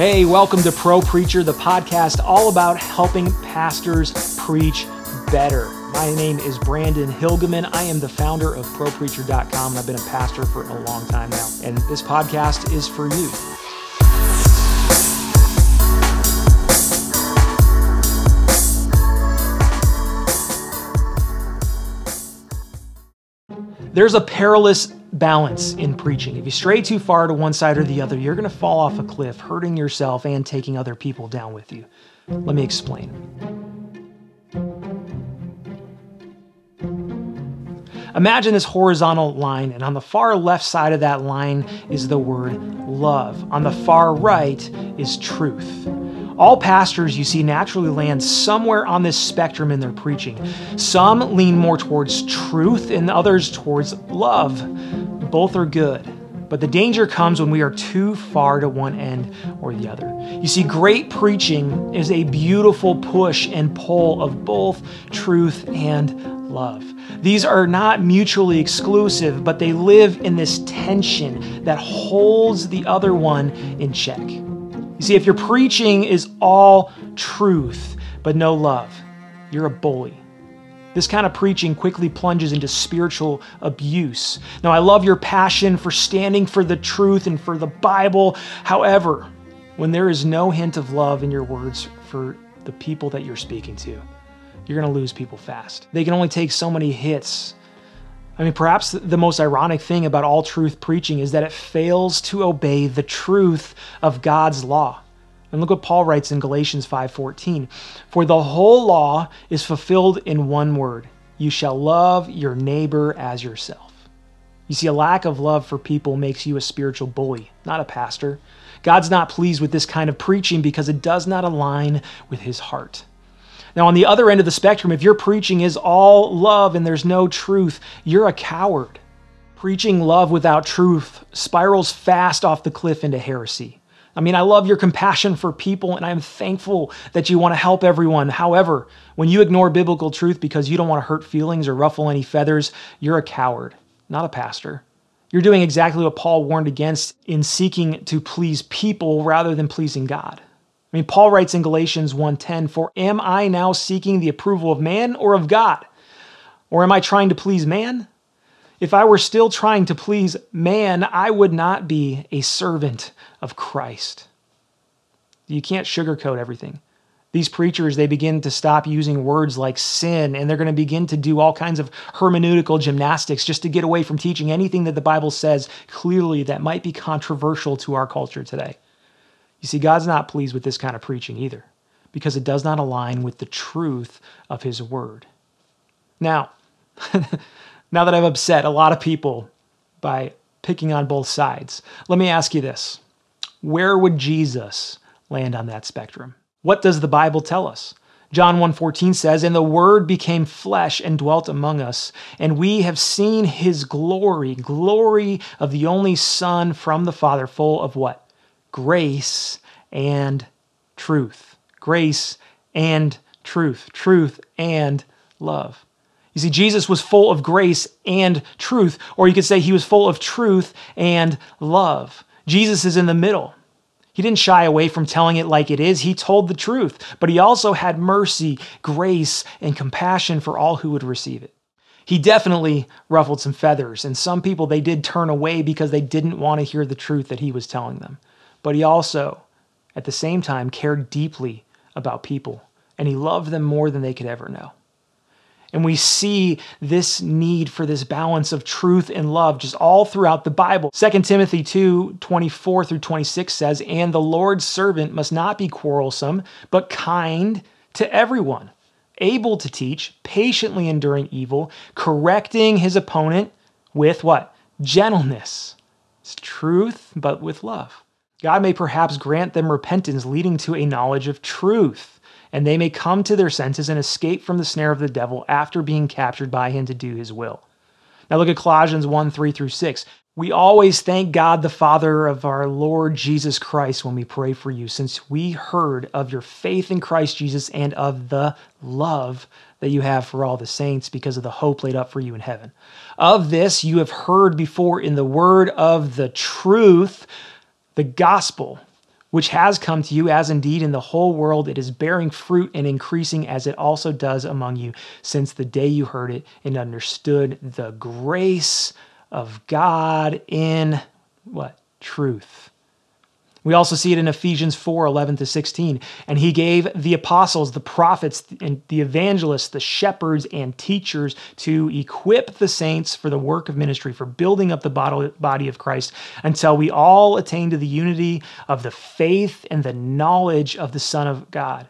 Hey, welcome to Pro Preacher, the podcast all about helping pastors preach better. My name is Brandon Hilgemann. I am the founder of ProPreacher.com, and I've been a pastor for a long time now. And this podcast is for you. There's a perilous balance in preaching. If you stray too far to one side or the other, you're going to fall off a cliff, hurting yourself and taking other people down with you. Let me explain. Imagine this horizontal line, and on the far left side of that line is the word love. On the far right is truth. All pastors you see naturally land somewhere on this spectrum in their preaching. Some lean more towards truth and others towards love. Both are good. But the danger comes when we are too far to one end or the other. You see, great preaching is a beautiful push and pull of both truth and love. These are not mutually exclusive, but they live in this tension that holds the other one in check. You see, if your preaching is all truth but no love, you're a bully. This kind of preaching quickly plunges into spiritual abuse. Now, I love your passion for standing for the truth and for the Bible. However, when there is no hint of love in your words for the people that you're speaking to, you're going to lose people fast. They can only take so many hits I mean, perhaps the most ironic thing about all truth preaching is that it fails to obey the truth of God's law. And look what Paul writes in Galatians 5:14. For the whole law is fulfilled in one word. You shall love your neighbor as yourself. You see, a lack of love for people makes you a spiritual bully, not a pastor. God's not pleased with this kind of preaching because it does not align with his heart. Now, on the other end of the spectrum, if your preaching is all love and there's no truth, you're a coward. Preaching love without truth spirals fast off the cliff into heresy. I mean, I love your compassion for people and I'm thankful that you want to help everyone. However, when you ignore biblical truth because you don't want to hurt feelings or ruffle any feathers, you're a coward, not a pastor. You're doing exactly what Paul warned against in seeking to please people rather than pleasing God. I mean, Paul writes in Galatians 1:10, "For am I now seeking the approval of man or of God? Or am I trying to please man? If I were still trying to please man, I would not be a servant of Christ." You can't sugarcoat everything. These preachers, they begin to stop using words like sin, and they're going to begin to do all kinds of hermeneutical gymnastics just to get away from teaching anything that the Bible says clearly that might be controversial to our culture today. You see, God's not pleased with this kind of preaching either, because it does not align with the truth of His Word. Now, now that I've upset a lot of people by picking on both sides, let me ask you this Where would Jesus land on that spectrum? What does the Bible tell us? John 1:14 says, "And the word became flesh and dwelt among us, and we have seen his glory, glory of the only son from the Father, full of what? Grace and truth. Grace and truth. Truth and love. You see, Jesus was full of grace and truth, or you could say he was full of truth and love. Jesus is in the middle. He didn't shy away from telling it like it is. He told the truth, but he also had mercy, grace, and compassion for all who would receive it. He definitely ruffled some feathers, and some people they did turn away because they didn't want to hear the truth that he was telling them but he also, at the same time, cared deeply about people and he loved them more than they could ever know. And we see this need for this balance of truth and love just all throughout the Bible. 2 Timothy 2 24 through 26 says, And the Lord's servant must not be quarrelsome, but kind to everyone, able to teach, patiently enduring evil, correcting his opponent with what? Gentleness. It's truth, but with love. God may perhaps grant them repentance leading to a knowledge of truth, and they may come to their senses and escape from the snare of the devil after being captured by him to do his will. Now look at Colossians 1 3 through 6. We always thank God the Father of our Lord Jesus Christ when we pray for you, since we heard of your faith in Christ Jesus and of the love that you have for all the saints because of the hope laid up for you in heaven. Of this you have heard before in the word of the truth the gospel which has come to you, as indeed in the whole world it is bearing fruit and increasing, as it also does among you, since the day you heard it and understood the grace of God in what? Truth. We also see it in Ephesians 4 11 to 16. And he gave the apostles, the prophets, and the evangelists, the shepherds, and teachers to equip the saints for the work of ministry, for building up the body of Christ until we all attain to the unity of the faith and the knowledge of the Son of God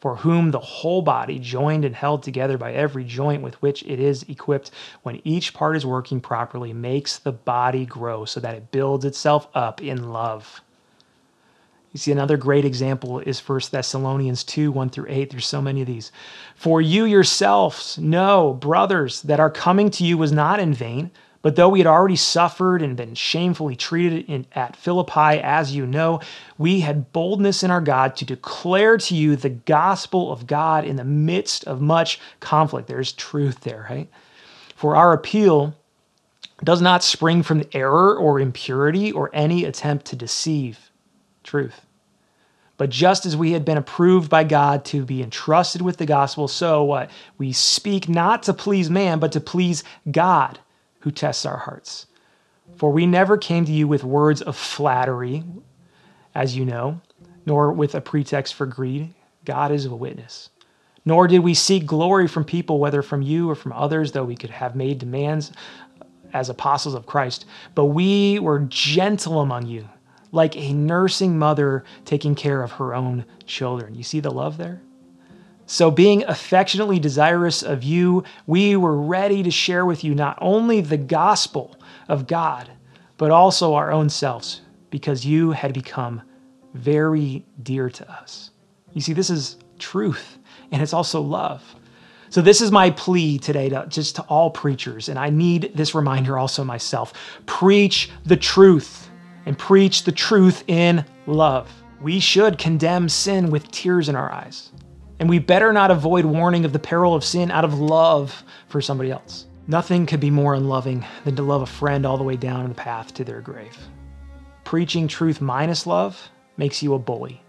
for whom the whole body, joined and held together by every joint with which it is equipped, when each part is working properly, makes the body grow so that it builds itself up in love. You see, another great example is 1 Thessalonians 2 1 through 8. There's so many of these. For you yourselves know, brothers, that our coming to you was not in vain. But though we had already suffered and been shamefully treated in, at Philippi, as you know, we had boldness in our God to declare to you the gospel of God in the midst of much conflict. There's truth there, right? For our appeal does not spring from error or impurity or any attempt to deceive. Truth. But just as we had been approved by God to be entrusted with the gospel, so what? We speak not to please man, but to please God who tests our hearts. For we never came to you with words of flattery, as you know, nor with a pretext for greed. God is a witness. Nor did we seek glory from people, whether from you or from others, though we could have made demands as apostles of Christ. But we were gentle among you, like a nursing mother taking care of her own children. You see the love there? So, being affectionately desirous of you, we were ready to share with you not only the gospel of God, but also our own selves, because you had become very dear to us. You see, this is truth, and it's also love. So, this is my plea today to just to all preachers, and I need this reminder also myself. Preach the truth, and preach the truth in love. We should condemn sin with tears in our eyes. And we better not avoid warning of the peril of sin out of love for somebody else. Nothing could be more unloving than to love a friend all the way down the path to their grave. Preaching truth minus love makes you a bully.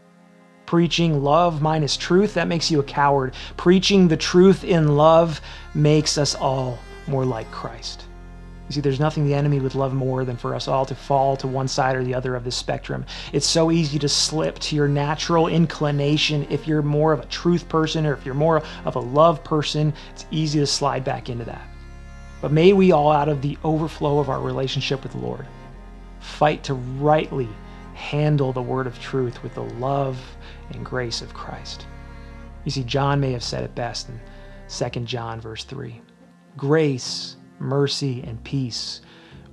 Preaching love minus truth, that makes you a coward. Preaching the truth in love makes us all more like Christ. You see, there's nothing the enemy would love more than for us all to fall to one side or the other of this spectrum. It's so easy to slip to your natural inclination. If you're more of a truth person or if you're more of a love person, it's easy to slide back into that. But may we all, out of the overflow of our relationship with the Lord, fight to rightly handle the word of truth with the love and grace of Christ. You see, John may have said it best in 2 John, verse 3 Grace mercy, and peace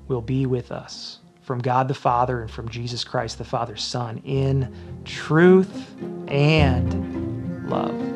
will be with us from God the Father and from Jesus Christ the Father's Son in truth and love.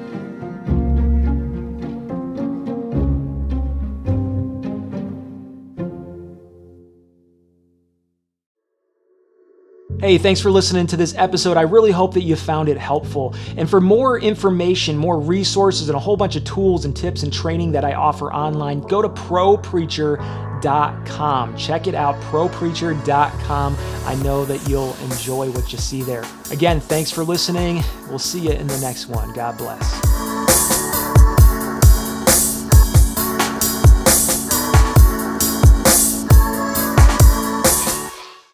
Hey, thanks for listening to this episode. I really hope that you found it helpful. And for more information, more resources, and a whole bunch of tools and tips and training that I offer online, go to propreacher.com. Check it out, propreacher.com. I know that you'll enjoy what you see there. Again, thanks for listening. We'll see you in the next one. God bless.